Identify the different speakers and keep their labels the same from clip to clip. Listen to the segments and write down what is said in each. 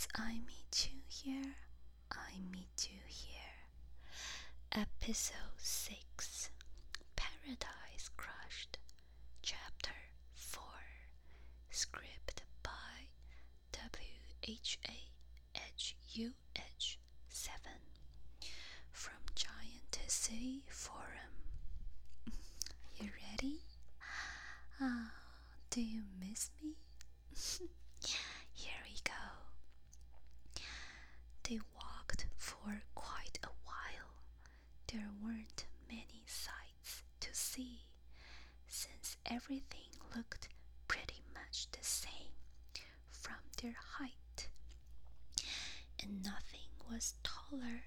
Speaker 1: It's I Meet You Here, I Meet You Here. Episode 6 Paradise Crushed, Chapter 4. Script by WHAHUH7 from Giantess City Forum. you ready? Ah, do you everything looked pretty much the same from their height, and nothing was taller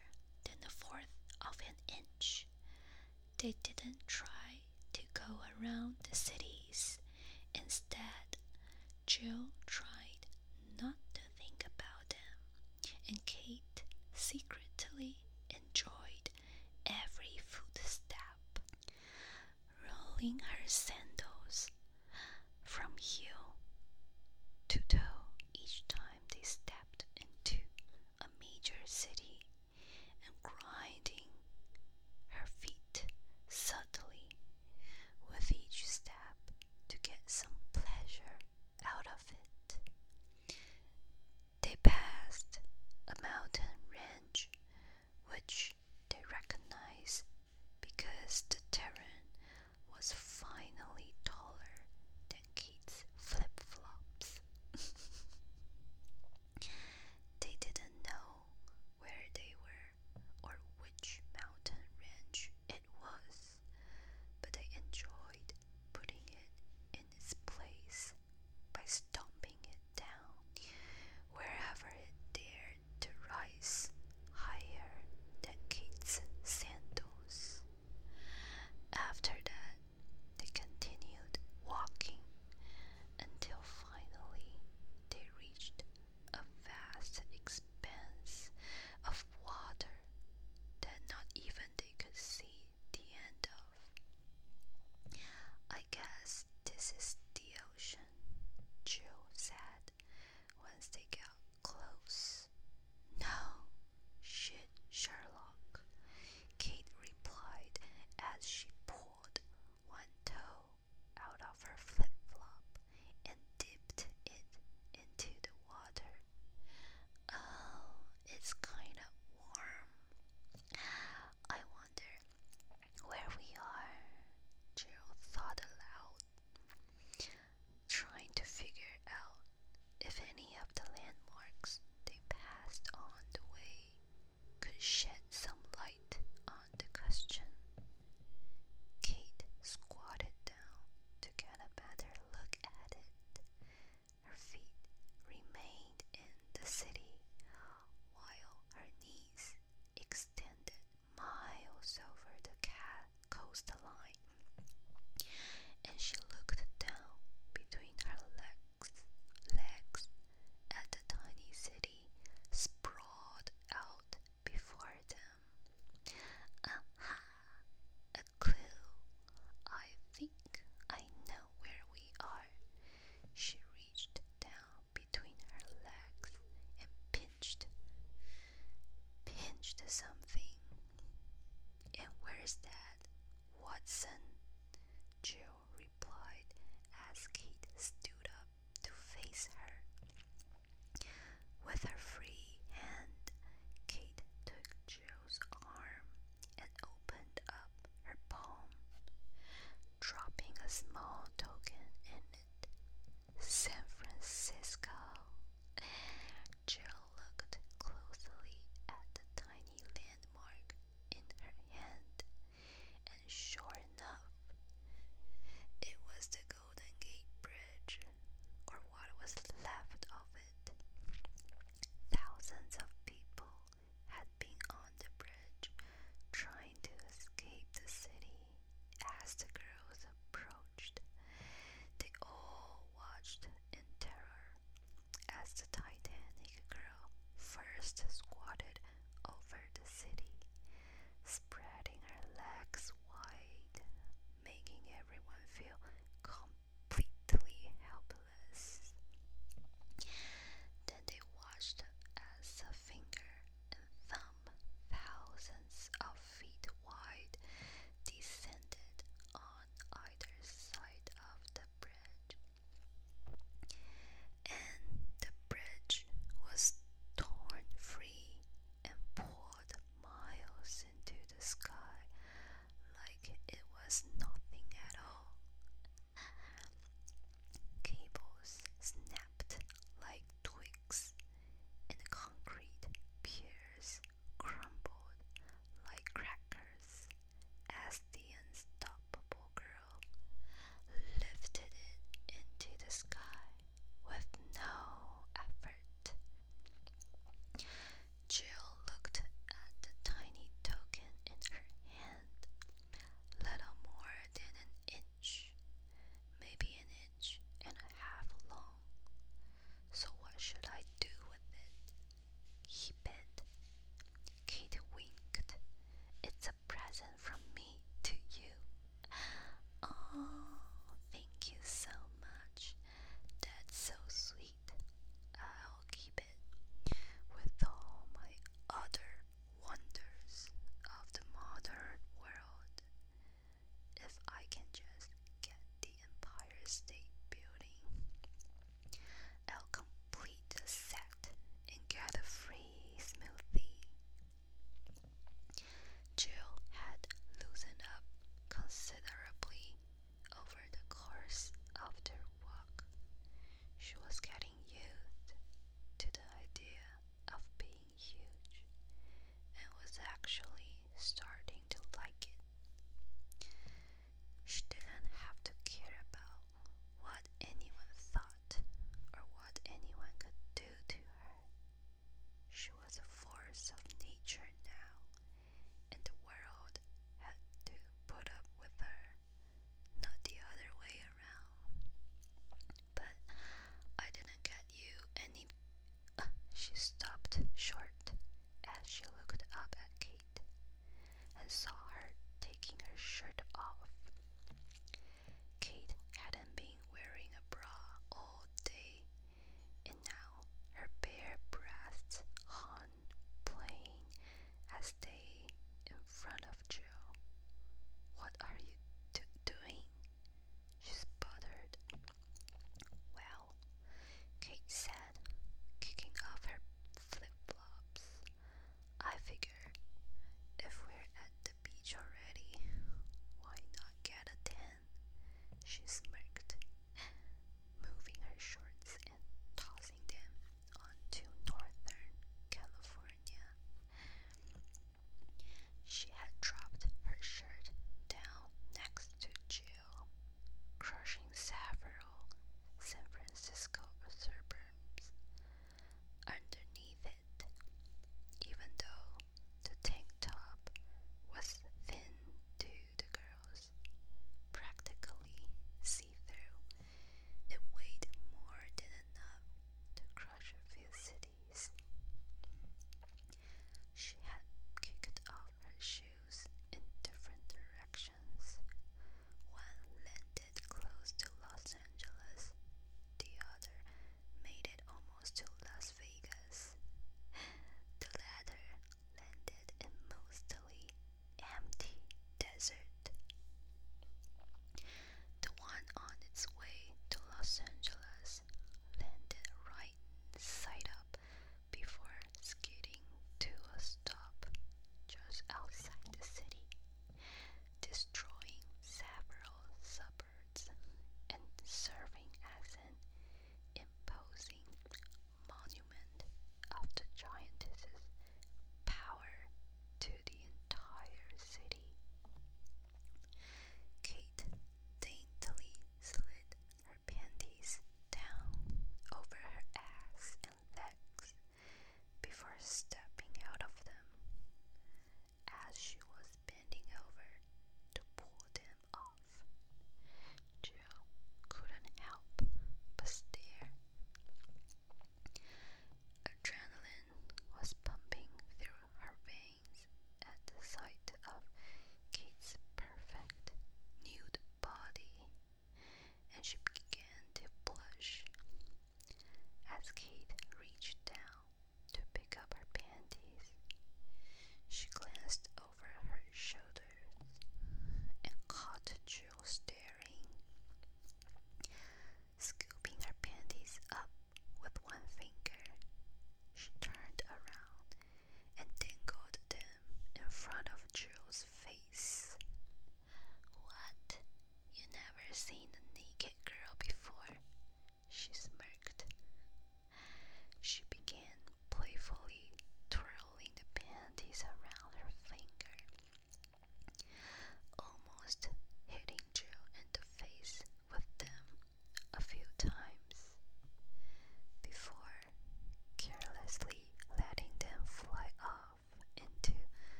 Speaker 1: faster.